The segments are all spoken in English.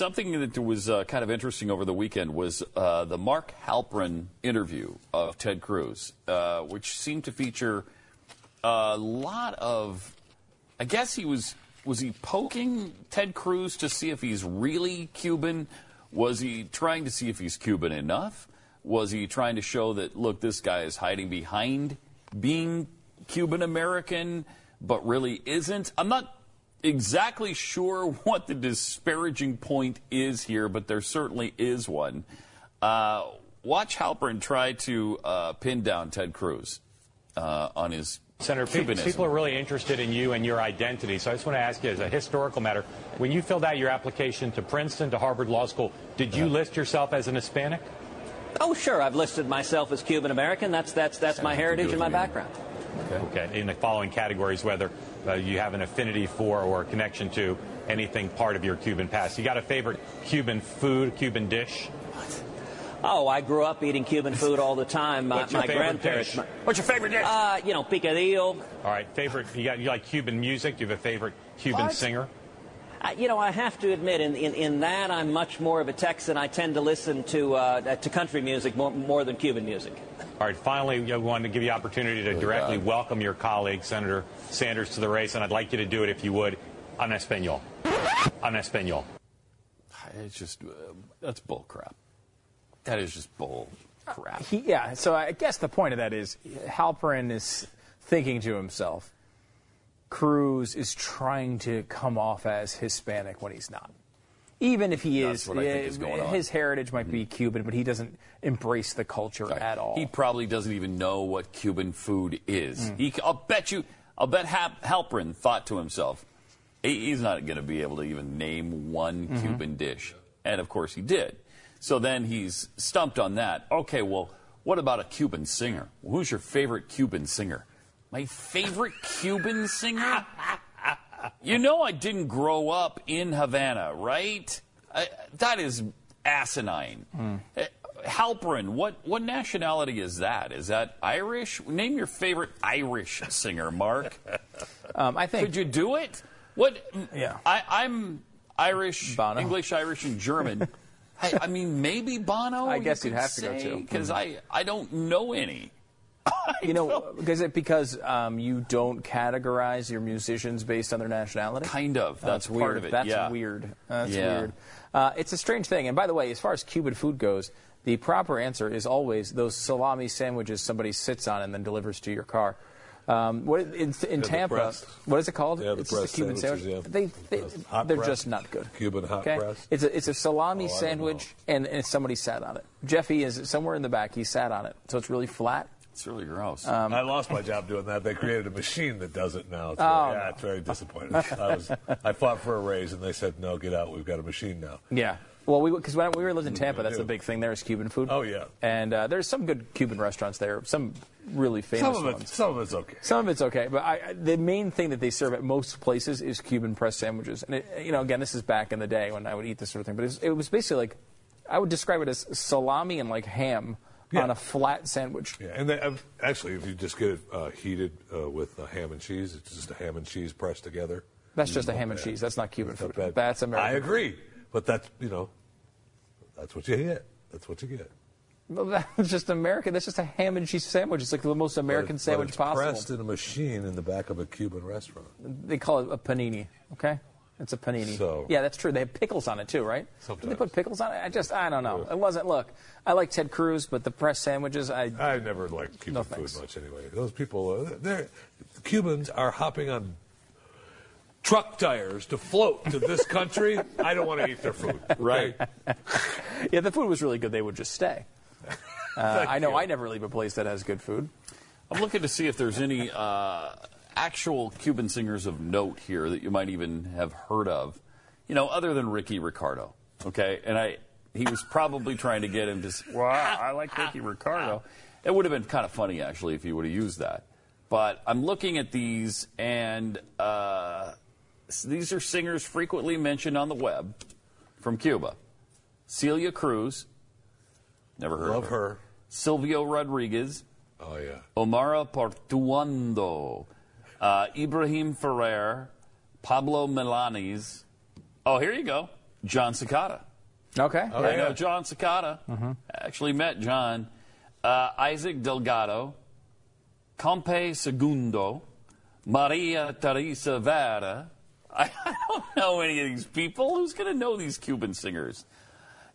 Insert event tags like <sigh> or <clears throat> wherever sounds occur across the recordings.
something that was uh, kind of interesting over the weekend was uh, the Mark Halperin interview of Ted Cruz, uh, which seemed to feature a lot of. I guess he was was he poking Ted Cruz to see if he's really Cuban? Was he trying to see if he's Cuban enough? Was he trying to show that look, this guy is hiding behind being Cuban American, but really isn't? I'm not exactly sure <laughs> what the disparaging point is here, but there certainly is one. Uh, watch Halperin try to uh, pin down Ted Cruz uh, on his Senator, Cubanism. people are really interested in you and your identity. So I just want to ask you, as a historical matter, when you filled out your application to Princeton, to Harvard Law School, did you list yourself as an Hispanic? Oh, sure. I've listed myself as Cuban American. That's that's that's my heritage and my background. Okay. In the following categories, whether uh, you have an affinity for or a connection to anything part of your Cuban past. You got a favorite Cuban food, Cuban dish? Oh, I grew up eating Cuban food all the time. My, What's your my favorite grandparents. dish? my- What's your favorite dish? Uh, you know, picadillo. All right. Favorite? You got you like Cuban music? Do you have a favorite Cuban What? singer? Uh, you know, I have to admit, in, in, in that I'm much more of a Texan. I tend to listen to uh, to country music more, more than Cuban music. All right. Finally, I wanted to give you the opportunity to directly God. welcome your colleague, Senator Sanders, to the race, and I'd like you to do it if you would, en español. En español. It's just uh, that's bull crap. That is just bull crap. He, yeah, so I guess the point of that is Halperin is thinking to himself, Cruz is trying to come off as Hispanic when he's not. Even if he That's is, what I think eh, is going on. his heritage might be Cuban, but he doesn't embrace the culture Right. at all. He probably doesn't even know what Cuban food is. Hmm. He, I'll bet you, I'll bet Hap, Halperin thought to himself, "He- he's not going to be able to even name one Mm-hmm. Cuban dish. And of course he did. So then he's stumped on that. Okay, well, what about a Cuban singer? Who's your favorite Cuban singer? My favorite Cuban singer? You know I didn't grow up in Havana, right? I, that is asinine. Uh, Halperin, what, what nationality is that? Is that Irish? Name your favorite Irish singer, Mark. <laughs> um, I think Could you do it? What? Yeah. I, I'm Irish, Bono. English, Irish, and German. <laughs> I, I mean, maybe Bono. I guess you'd have to go to. because I, I don't know any. You know <laughs> because it, because um, you don't categorize your musicians based on their nationality. Kind of. That's part weird of it. That's yeah. weird. That's Yeah. weird. Uh, it's a strange thing. And by the way, as far as Cuban food goes, the proper answer is always those salami sandwiches somebody sits on and then delivers to your car. Um, what, in, in the Tampa, breast. what is it called? Yeah, the it's just a Cuban sandwiches, sandwich. yeah. They, they, they're breast. just not good. Cuban hot okay? breast? It's a, it's a salami Oh, sandwich, and, and somebody sat on it. Jeffy is somewhere in the back. He sat on it, so it's really flat. It's really gross. Um, I lost my job doing that. They created a machine that does it now. It's Oh, very, yeah, it's very disappointing. I was, I fought for a raise, and they said, "No, get out. We've got a machine now." Yeah. Well, we because when we were lived in Tampa, that's the big thing there is Cuban food. Oh, yeah. And uh, there's some good Cuban restaurants there, some really famous Some of it, ones. some of it's okay. Some of it's okay, but I, I- the main thing that they serve at most places is Cuban press sandwiches. And it, you know, again, this is back in the day when I would eat this sort of thing, but it was, it was basically like I would describe it as salami and like ham Yeah. on a flat sandwich. Yeah, and they, um, actually, if you just get it uh, heated uh, with uh, ham and cheese, it's just a ham and cheese pressed together. That's just a ham and bad. cheese. That's not Cuban not food. That's American. I agree, but that's you know, that's what you get. That's what you get. Well, <laughs> that's just American. That's just a ham and cheese sandwich. It's like the most American But but sandwich it's possible. Pressed in a machine in the back of a Cuban restaurant. They call it a panini. Okay, it's a panini. So- yeah, that's true. They have pickles on it too, right? Did they put pickles on it? I just, I don't know. It wasn't. Look, I like Ted Cruz, but the press sandwiches, I. I never liked Cuban No, food thanks. much anyway. Those people, uh, they're Cubans are hopping on truck tires to float to this country. <laughs> I don't want to eat their food. Right. <laughs> yeah, the food was really good. They would just stay. <laughs> Uh, I know you. I never leave a place that has good food. I'm looking to see if there's any uh, actual Cuban singers of note here that you might even have heard of, you know, other than Ricky Ricardo. Okay, and I he was probably trying to get him to. s- Well, I like Ricky Ricardo. It would have been kind of funny actually if he would have used that. But I'm looking at these, and uh, these are singers frequently mentioned on the web from Cuba. Celia Cruz, never heard Love of her. her. Silvio Rodriguez. Oh yeah. Omara Portuondo, uh, Ibrahim Ferrer, Pablo Milanes. Oh, here you go. John Cicada. Okay. Oh, I yeah. know John Cicada. Actually met John. Uh, Isaac Delgado, Compay Segundo, Maria Teresa Vera. I, <laughs> I don't know any of these people. Who's going to know these Cuban singers?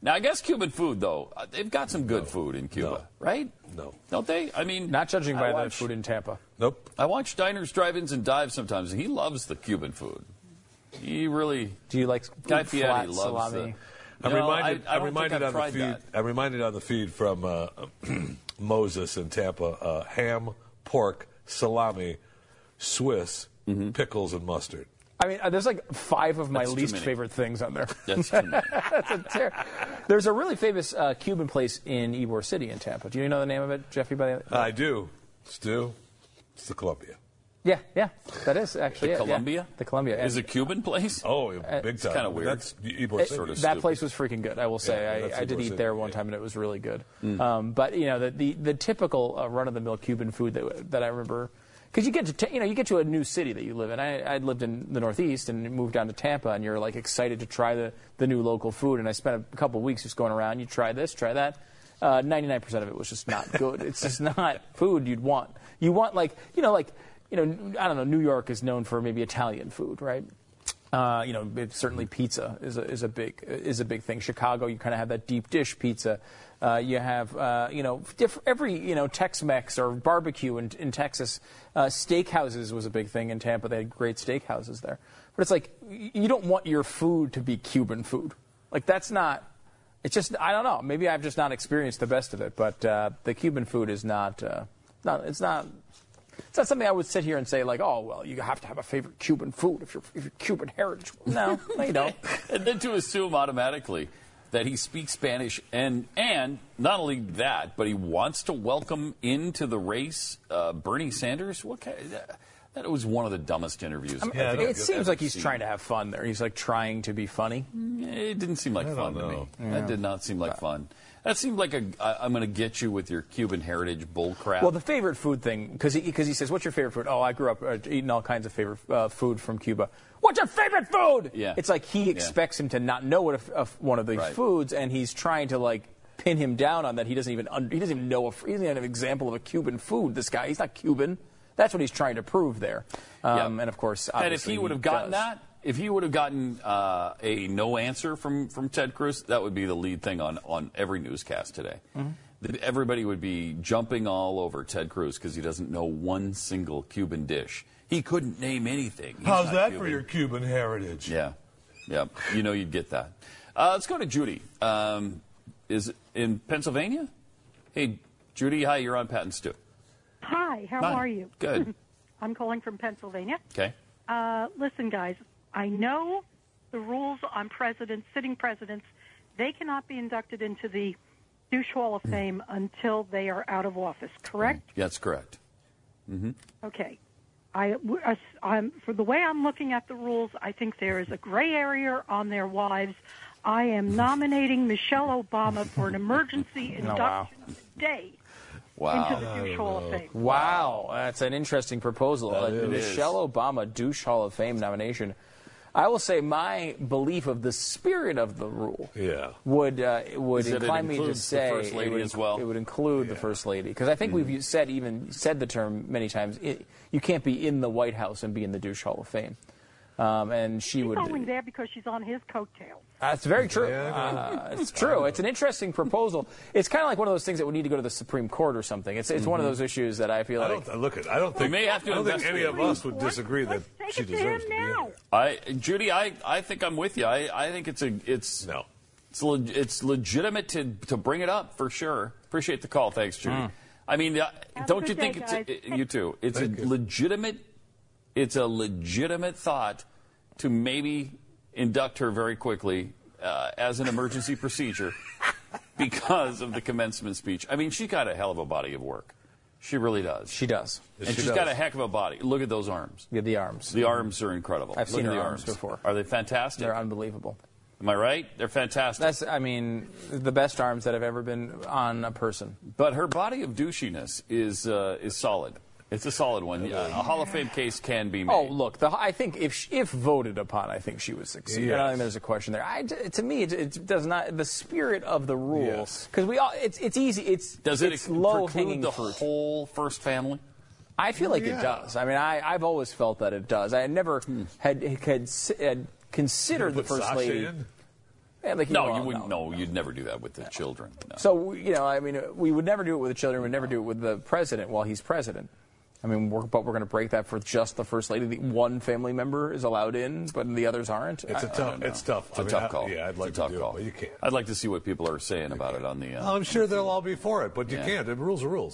Now, I guess Cuban food, though, uh, they've got some good food in Cuba, No. right? No. Don't they? I mean, Not judging I by the food in Tampa. Nope. I watch diners, drive-ins, and dives sometimes. and He loves the Cuban food. He really. Do you like Guy flat Fieri loves salami? the. I'm No, reminded. I, I am don't reminded I've on the tried feed. that. I'm reminded on the feed from uh, <clears throat> Moses in Tampa: uh, ham, pork, salami, Swiss, Mm-hmm. pickles, and mustard. I mean, uh, there's like five of my That's least favorite things on there. That's too many. <laughs> That's a ter- There's a really famous uh, Cuban place in Ybor City in Tampa. Do you know the name of it, Jeffy? By the way, I do. Stu, it's the Columbia. yeah, yeah, that is actually The it, yeah. Columbia? The Columbia Is And a Cuban place? Oh, big time. kinda weird. That's Ybor it- sort of that stupid. place was freaking good. I will say. Yeah, I, I did eat City, there one time and it was really good. Mm. Um, but you know, the the, the typical uh, run of the mill Cuban food that that I remember. Because you get to you know you get to a new city that you live in. I I'd lived in the Northeast and moved down to Tampa, and you're like excited to try the, the new local food. And I spent a couple weeks just going around. You try this, try that. Uh, 99% of it was just not good. it's just <laughs> not food you'd want. You want like you know like you know I don't know. New York is known for maybe Italian food, right? Uh, you know, certainly pizza is a, is a big is a big thing. Chicago, you kind of have that deep dish pizza. Uh, you have, uh, you know, diff- every you know Tex-Mex or barbecue in, in Texas. Uh, steakhouses was a big thing in Tampa. They had great steakhouses there. But it's like you don't want your food to be Cuban food. Like that's not. It's just I don't know. Maybe I've just not experienced the best of it. But uh, the Cuban food is not. Uh, not it's not. It's not something I would sit here and say like, oh well, you have to have a favorite Cuban food if you're if you're Cuban heritage. No, no, you don't. <laughs> and then to assume automatically that he speaks Spanish and and not only that, but he wants to welcome into the race uh, Bernie Sanders. What kind that, that was one of the dumbest interviews. Yeah, I I've don't it seems ever like he's seen. trying to have fun there. He's like trying to be funny. It didn't seem like I fun don't to know. me. That did not seem like fun. That seemed like a I, I'm going to get you with your Cuban heritage bull crap. Well, the favorite food thing, because he, 'cause he says, "What's your favorite food?" Oh, I grew up uh, eating all kinds of favorite uh, food from Cuba. What's your favorite food? Yeah. It's like he expects him to not know what a f a f one of these Right. foods, and he's trying to like pin him down on that. He doesn't even un- he doesn't even know. A, he doesn't even have an example of a Cuban food. This guy, he's not Cuban. That's what he's trying to prove there. Um, Yeah. And of course, and if obviously he would have gotten does. that, if he would have gotten uh, a no answer from, from Ted Cruz, that would be the lead thing on, on every newscast today. Mm-hmm. That Everybody would be jumping all over Ted Cruz because he doesn't know one single Cuban dish. He couldn't name anything. He's How's that Cuban. for your Cuban heritage? Yeah, yeah. You know you'd get that. Uh, let's go to Judy. Um, is it in Pennsylvania? Hey, Judy. Hi, you're on Pat and Stu. Hi, how Hi. are you? Good. <laughs> I'm calling from Pennsylvania. Okay. Uh, listen, guys, I know the rules on presidents, sitting presidents, they cannot be inducted into the douche hall of fame until they are out of office, correct? That's correct. Okay. I, w- us- I'm, for the way I'm looking at the rules, I think there is a gray area on their wives. I am <laughs> nominating Michelle Obama for an emergency Oh, wow. induction today Wow. into the douche hall of fame. Wow, that's an interesting proposal. That a is. Michelle Obama douche Hall of Fame nomination. I will say my belief of the spirit of the rule Yeah. would uh, would Is that it incline me to includes the say First it Lady would, as well? It would include the first lady because I think we've said even said the term many times. It, you can't be in the White House and be in the douche Hall of Fame. Um, and she She's would. only there because she's on his coattails. That's very true. Yeah, Uh, it's true. It's an interesting proposal. It's kind of like one of those things that would need to go to the Supreme Court or something. It's it's one of those issues that I feel I like. don't look at. I don't think. may have to I don't think any of us would disagree that Let's take she it to deserves to be now. I, Judy, I, I think I'm with you. I, I think it's a it's No. it's leg, it's legitimate to to bring it up for sure. Appreciate the call. Thanks, Judy. I mean, uh, don't you good day, think it's a, you too? It's Thank a you. legitimate it's a legitimate thought to maybe induct her very quickly uh, as an emergency <laughs> procedure because of the commencement speech. I mean, she's got a hell of a body of work. She really does. She does. and she she's does. got a heck of a body. Look at those arms. Yeah, the arms. The arms are incredible. I've Look seen the arms before. Are they fantastic? They're unbelievable. Am I right? They're fantastic. That's, I mean, the best arms that have ever been on a person. but her body of douchiness is uh, is solid. It's a solid one. Yeah, a Hall of Fame case can be oh, made. Oh, look, the, I think if sh- if voted upon, I think she would succeed. I don't think there's a question there. I, to me, it, it does not. The spirit of the rule, Yes. because we all, it's it's easy. It's Does it it's preclude low hanging the fruit. whole first family? I feel like Yeah. it does. I mean, I, I've always felt that it does. I had never hmm. had had, had considered the first Sasha lady. in? Yeah, like, No, well, you wouldn't. No, you'd never do that with the children. No. So you know, I mean, we would never do it with the children. We'd never do it with the president while he's president. I mean, we're, but we're going to break that for just the first lady. The one family member is allowed in, but the others aren't. It's a I- tough. It's tough. It's a I mean, tough I- call. Yeah, I'd It's like a to tough do call. it, but you can't. I'd like to see what people are saying about it on the. Uh, I'm sure they'll all be for it, but you Yeah. can't. The rules are rules.